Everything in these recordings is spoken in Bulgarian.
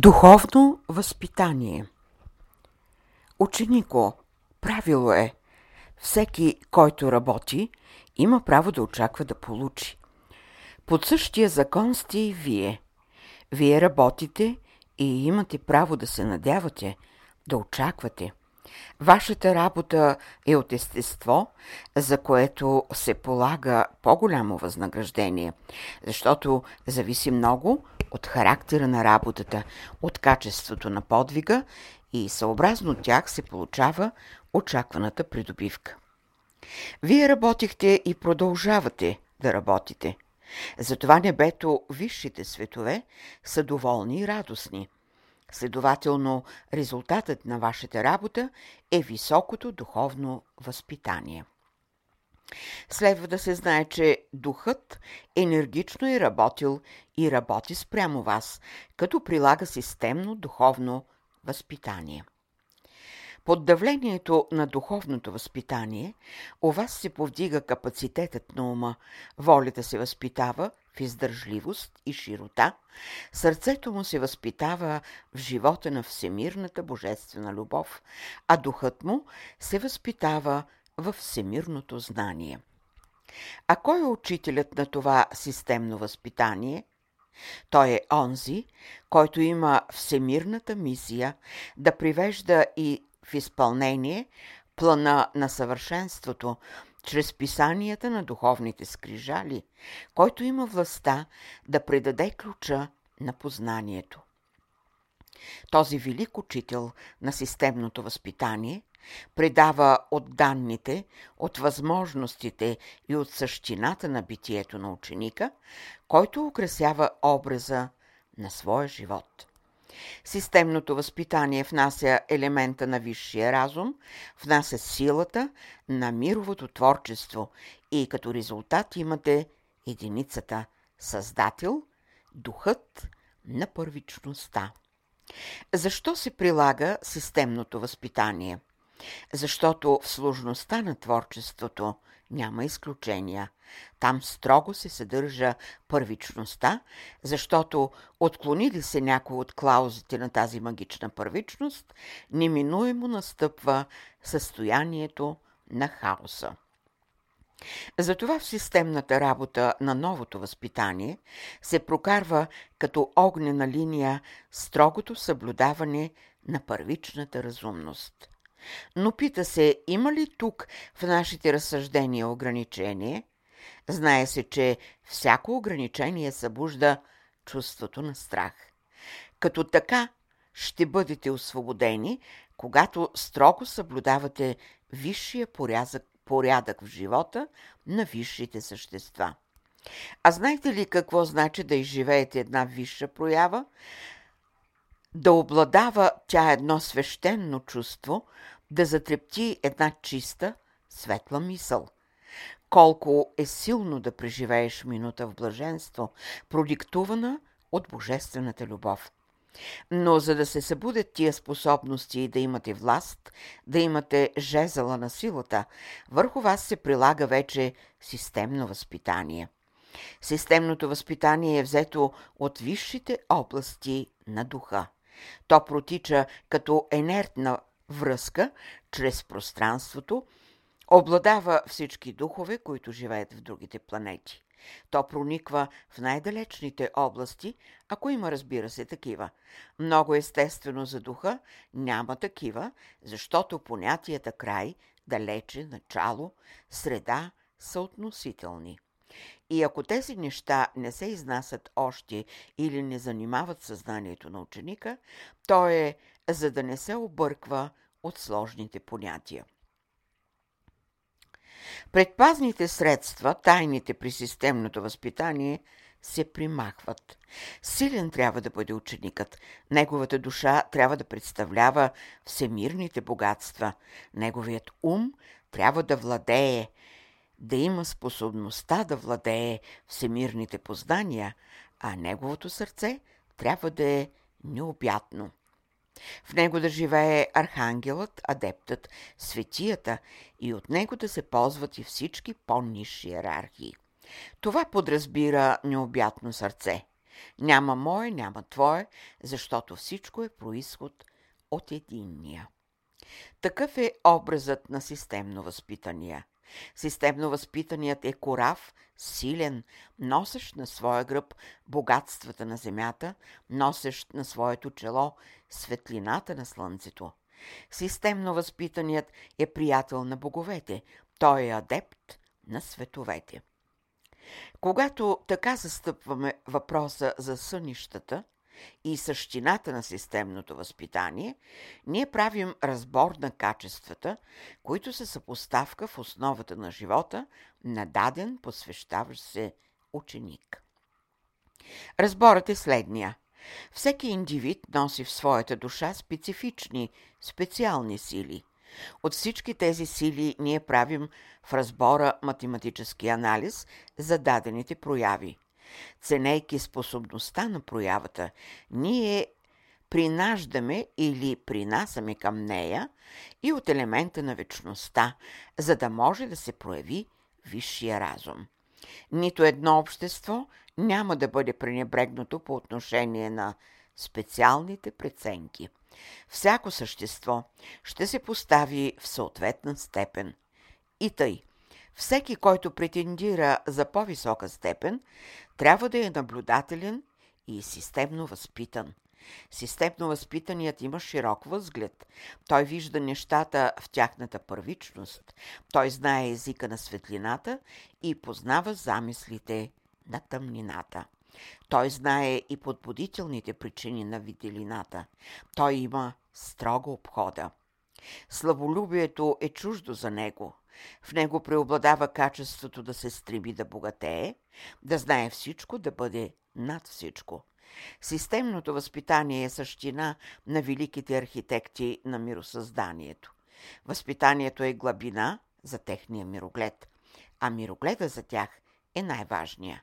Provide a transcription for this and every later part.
Духовно възпитание Ученико, правило е, всеки, който работи, има право да очаква да получи. Под същия закон сте и вие. Вие работите и имате право да се надявате, да очаквате. Вашата работа е от естество, за което се полага по-голямо възнаграждение, защото зависи много от характера на работата, от качеството на подвига и съобразно тях се получава очакваната придобивка. Вие работихте и продължавате да работите. Затова небето, висшите светове са доволни и радостни. Следователно, резултатът на вашата работа е високото духовно възпитание. Следва да се знае, че духът енергично е работил и работи спрямо вас, като прилага системно духовно възпитание. Под давлението на духовното възпитание у вас се повдига капацитетът на ума, волята се възпитава в издържливост и широта, сърцето му се възпитава в живота на всемирната божествена любов, а духът му се възпитава в всемирното знание. А кой е учителят на това системно възпитание? Той е онзи, който има всемирната мисия да привежда и в изпълнение плана на съвършенството чрез писанията на духовните скрижали, който има властта да предаде ключа на познанието. Този велик учител на системното възпитание предава от данните, от възможностите и от същината на битието на ученика, който украсява образа на своя живот. Системното възпитание внася елемента на висшия разум, внася силата на мировото творчество и като резултат имате единицата Създател, духът на първичността. Защо се прилага системното възпитание? Защото в сложността на творчеството няма изключения. Там строго се съдържа първичността, защото отклонили се някои от клаузите на тази магична първичност, неминуемо настъпва състоянието на хаоса. Затова в системната работа на новото възпитание се прокарва като огнена линия строгото съблюдаване на първичната разумност. Но пита се, има ли тук в нашите разсъждения ограничение? Знае се, че всяко ограничение събужда чувството на страх. Като така ще бъдете освободени, когато строго съблюдавате висшия порязък, порядък в живота на висшите същества. А знаете ли какво значи да изживеете една висша проява? Да обладава тя едно свещено чувство, да затрепти една чиста, светла мисъл. Колко е силно да преживееш минута в блаженство, продиктувана от божествената любов. Но за да се събудят тия способности и да имате власт, да имате жезъла на силата, върху вас се прилага вече системно възпитание. Системното възпитание е взето от висшите области на духа. То протича като енертна връзка чрез пространството, обладава всички духове, които живеят в другите планети. То прониква в най-далечните области, ако има, разбира се, такива. Много естествено за духа няма такива, защото понятията край, далече, начало, среда са относителни. И ако тези неща не се изнасят още или не занимават съзнанието на ученика, то е за да не се обърква от сложните понятия. Предпазните средства, тайните при системното възпитание, се примахват. Силен трябва да бъде ученикът. Неговата душа трябва да представлява всемирните богатства. Неговият ум трябва да владее, да има способността да владее всемирните познания, а неговото сърце трябва да е необятно. В него да живее архангелът, адептът, светията и от него да се ползват и всички по-низши иерархии. Това подразбира необятно сърце. Няма мое, няма твое, защото всичко е происход от единния. Такъв е образът на системно възпитания. Системно възпитаният е корав, силен, носещ на своя гръб богатствата на земята, носещ на своето чело светлината на слънцето. Системно възпитаният е приятел на боговете, той е адепт на световете. Когато така застъпваме въпроса за сънищата и същината на системното възпитание, ние правим разбор на качествата, които са съпоставка в основата на живота на даден посвещаващ се ученик. Разборът е следния. Всеки индивид носи в своята душа специфични, специални сили. От всички тези сили ние правим в разбора математически анализ за дадените прояви. Ценейки способността на проявата, ние принаждаме или принасяме към нея и от елемента на вечността, за да може да се прояви висшия разум. Нито едно общество няма да бъде пренебрегнато по отношение на специалните преценки. Всяко същество ще се постави в съответна степен. И тъй, всеки, който претендира за по-висока степен, трябва да е наблюдателен и системно възпитан. Системно възпитаният има широк възглед. Той вижда нещата в тяхната първичност. Той знае езика на светлината и познава замислите на тъмнината. Той знае и подбудителните причини на виделината. Той има строго обхода. Славолюбието е чуждо за него. В него преобладава качеството да се стреми да богатее, да знае всичко, да бъде над всичко. Системното възпитание е същина на великите архитекти на миросъзданието. Възпитанието е глабина за техния мироглед, а мирогледа за тях е най-важния.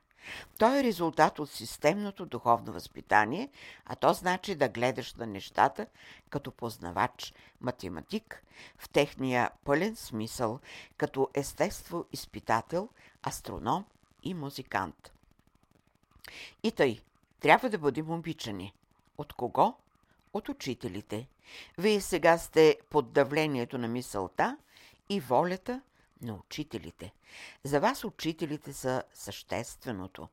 Той е резултат от системното духовно възпитание, а то значи да гледаш на нещата като познавач, математик, в техния пълен смисъл, като естество изпитател, астроном и музикант. И тъй, трябва да бъдем обичани. От кого? От учителите. Вие сега сте под давлението на мисълта и волята – на учителите. За вас учителите са същественото.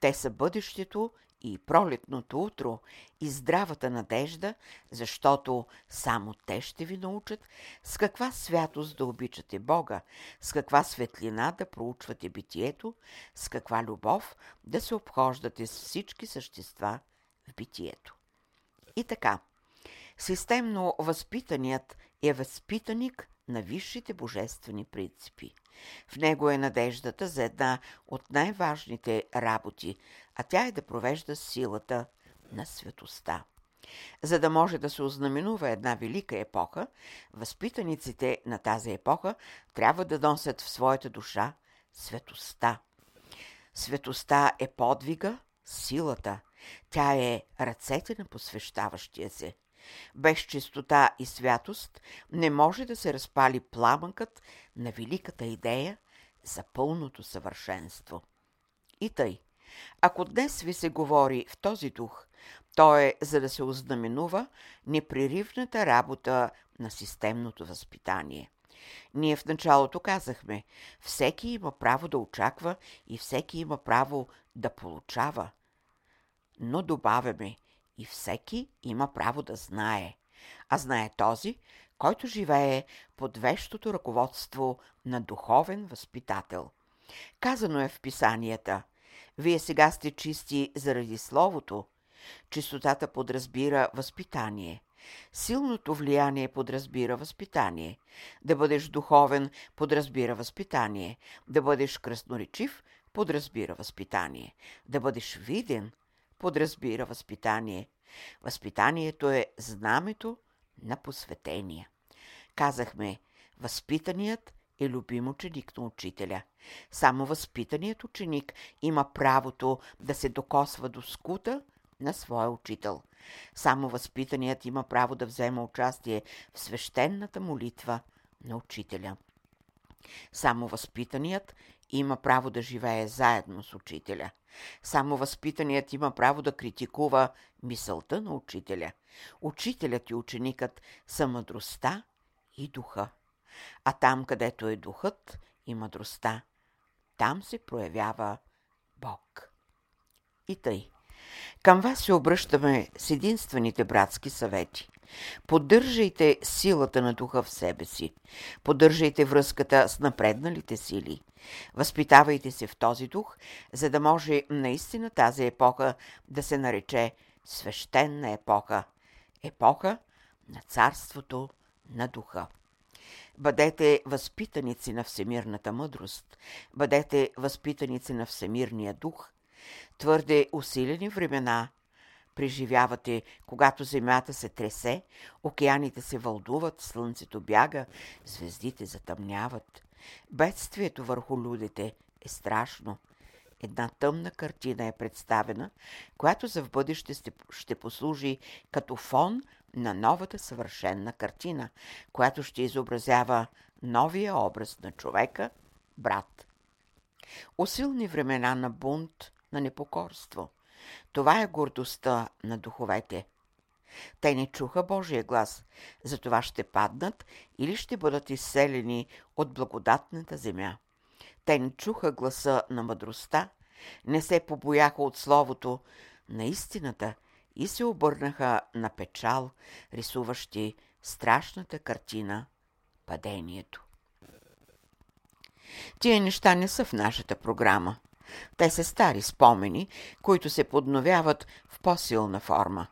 Те са бъдещето и пролетното утро и здравата надежда, защото само те ще ви научат с каква святост да обичате Бога, с каква светлина да проучвате битието, с каква любов да се обхождате с всички същества в битието. И така, системно възпитаният е възпитаник на висшите божествени принципи. В него е надеждата за една от най-важните работи, а тя е да провежда силата на светоста. За да може да се ознаменува една велика епоха, възпитаниците на тази епоха трябва да носят в своята душа светоста. Светоста е подвига, силата. Тя е ръцете на посвещаващия се – без чистота и святост не може да се разпали пламъкът на великата идея за пълното съвършенство. И тъй, ако днес ви се говори в този дух, то е за да се ознаменува непреривната работа на системното възпитание. Ние в началото казахме, всеки има право да очаква и всеки има право да получава. Но добавяме, и всеки има право да знае. А знае този, който живее под вещото ръководство на духовен възпитател. Казано е в писанията «Вие сега сте чисти заради Словото». Чистотата подразбира възпитание. Силното влияние подразбира възпитание. Да бъдеш духовен подразбира възпитание. Да бъдеш красноречив подразбира възпитание. Да бъдеш виден подразбира възпитание. Възпитанието е знамето на посветение. Казахме, възпитаният е любим ученик на учителя. Само възпитаният ученик има правото да се докосва до скута на своя учител. Само възпитаният има право да взема участие в свещената молитва на учителя. Само възпитаният има право да живее заедно с учителя – Само възпитаният има право да критикува мисълта на учителя. Учителят и ученикът са мъдростта и духа. А там, където е духът и мъдростта, там се проявява Бог. И тъй. Към вас се обръщаме с единствените братски съвети. Поддържайте силата на духа в себе си. Поддържайте връзката с напредналите сили. Възпитавайте се в този дух, за да може наистина тази епоха да се нарече свещена епоха. Епоха на царството на духа. Бъдете възпитаници на всемирната мъдрост. Бъдете възпитаници на всемирния дух. Твърде усилени времена преживявате, когато земята се тресе, океаните се вълдуват, слънцето бяга, звездите затъмняват. Бедствието върху людите е страшно. Една тъмна картина е представена, която за в бъдеще ще послужи като фон на новата съвършенна картина, която ще изобразява новия образ на човека, брат. Усилни времена на бунт, на непокорство. Това е гордостта на духовете. Те не чуха Божия глас, затова ще паднат или ще бъдат изселени от благодатната земя. Те не чуха гласа на мъдростта, не се побояха от словото на истината и се обърнаха на печал, рисуващи страшната картина – падението. Тия неща не са в нашата програма. Те са стари спомени, които се подновяват в по-силна форма.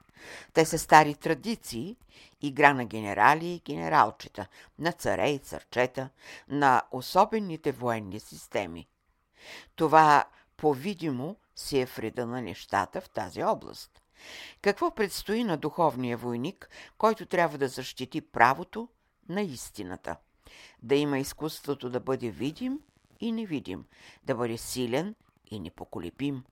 Те са стари традиции, игра на генерали и генералчета, на царе и царчета, на особените военни системи. Това, по-видимо, си е вреда на нещата в тази област. Какво предстои на духовния войник, който трябва да защити правото на истината? Да има изкуството да бъде видим и невидим, да бъде силен и непоколебим.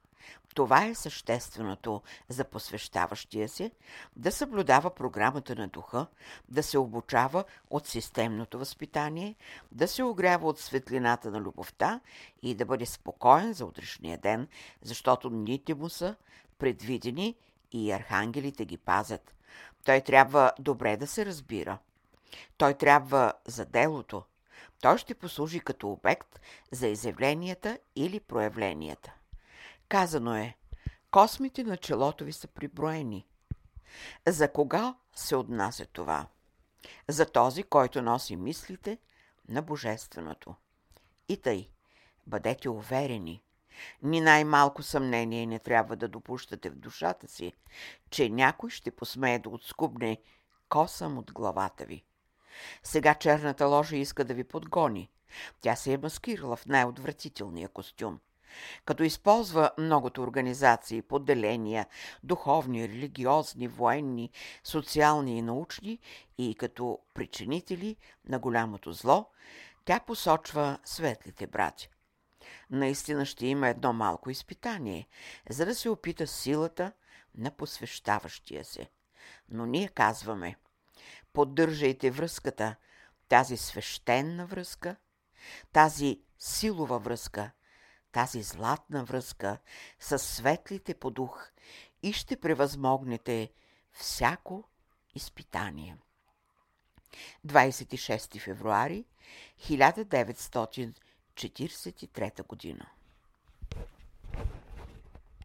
Това е същественото за посвещаващия се, да съблюдава програмата на духа, да се обучава от системното възпитание, да се огрява от светлината на любовта и да бъде спокоен за утрешния ден, защото дните му са предвидени и архангелите ги пазят. Той трябва добре да се разбира. Той трябва за делото. Той ще послужи като обект за изявленията или проявленията. Казано е, космите на челото ви са приброени. За кога се отнася това? За този, който носи мислите на Божественото. И тъй, бъдете уверени, ни най-малко съмнение не трябва да допущате в душата си, че някой ще посмее да отскубне косъм от главата ви. Сега черната ложа иска да ви подгони. Тя се е маскирала в най-отвратителния костюм. Като използва многото организации, поделения, духовни, религиозни, военни, социални и научни и като причинители на голямото зло, тя посочва светлите братя. Наистина ще има едно малко изпитание, за да се опита силата на посвещаващия се. Но ние казваме, поддържайте връзката, тази свещена връзка, тази силова връзка, тази златна връзка с светлите по дух и ще превъзмогнете всяко изпитание. 26 февруари 1943 година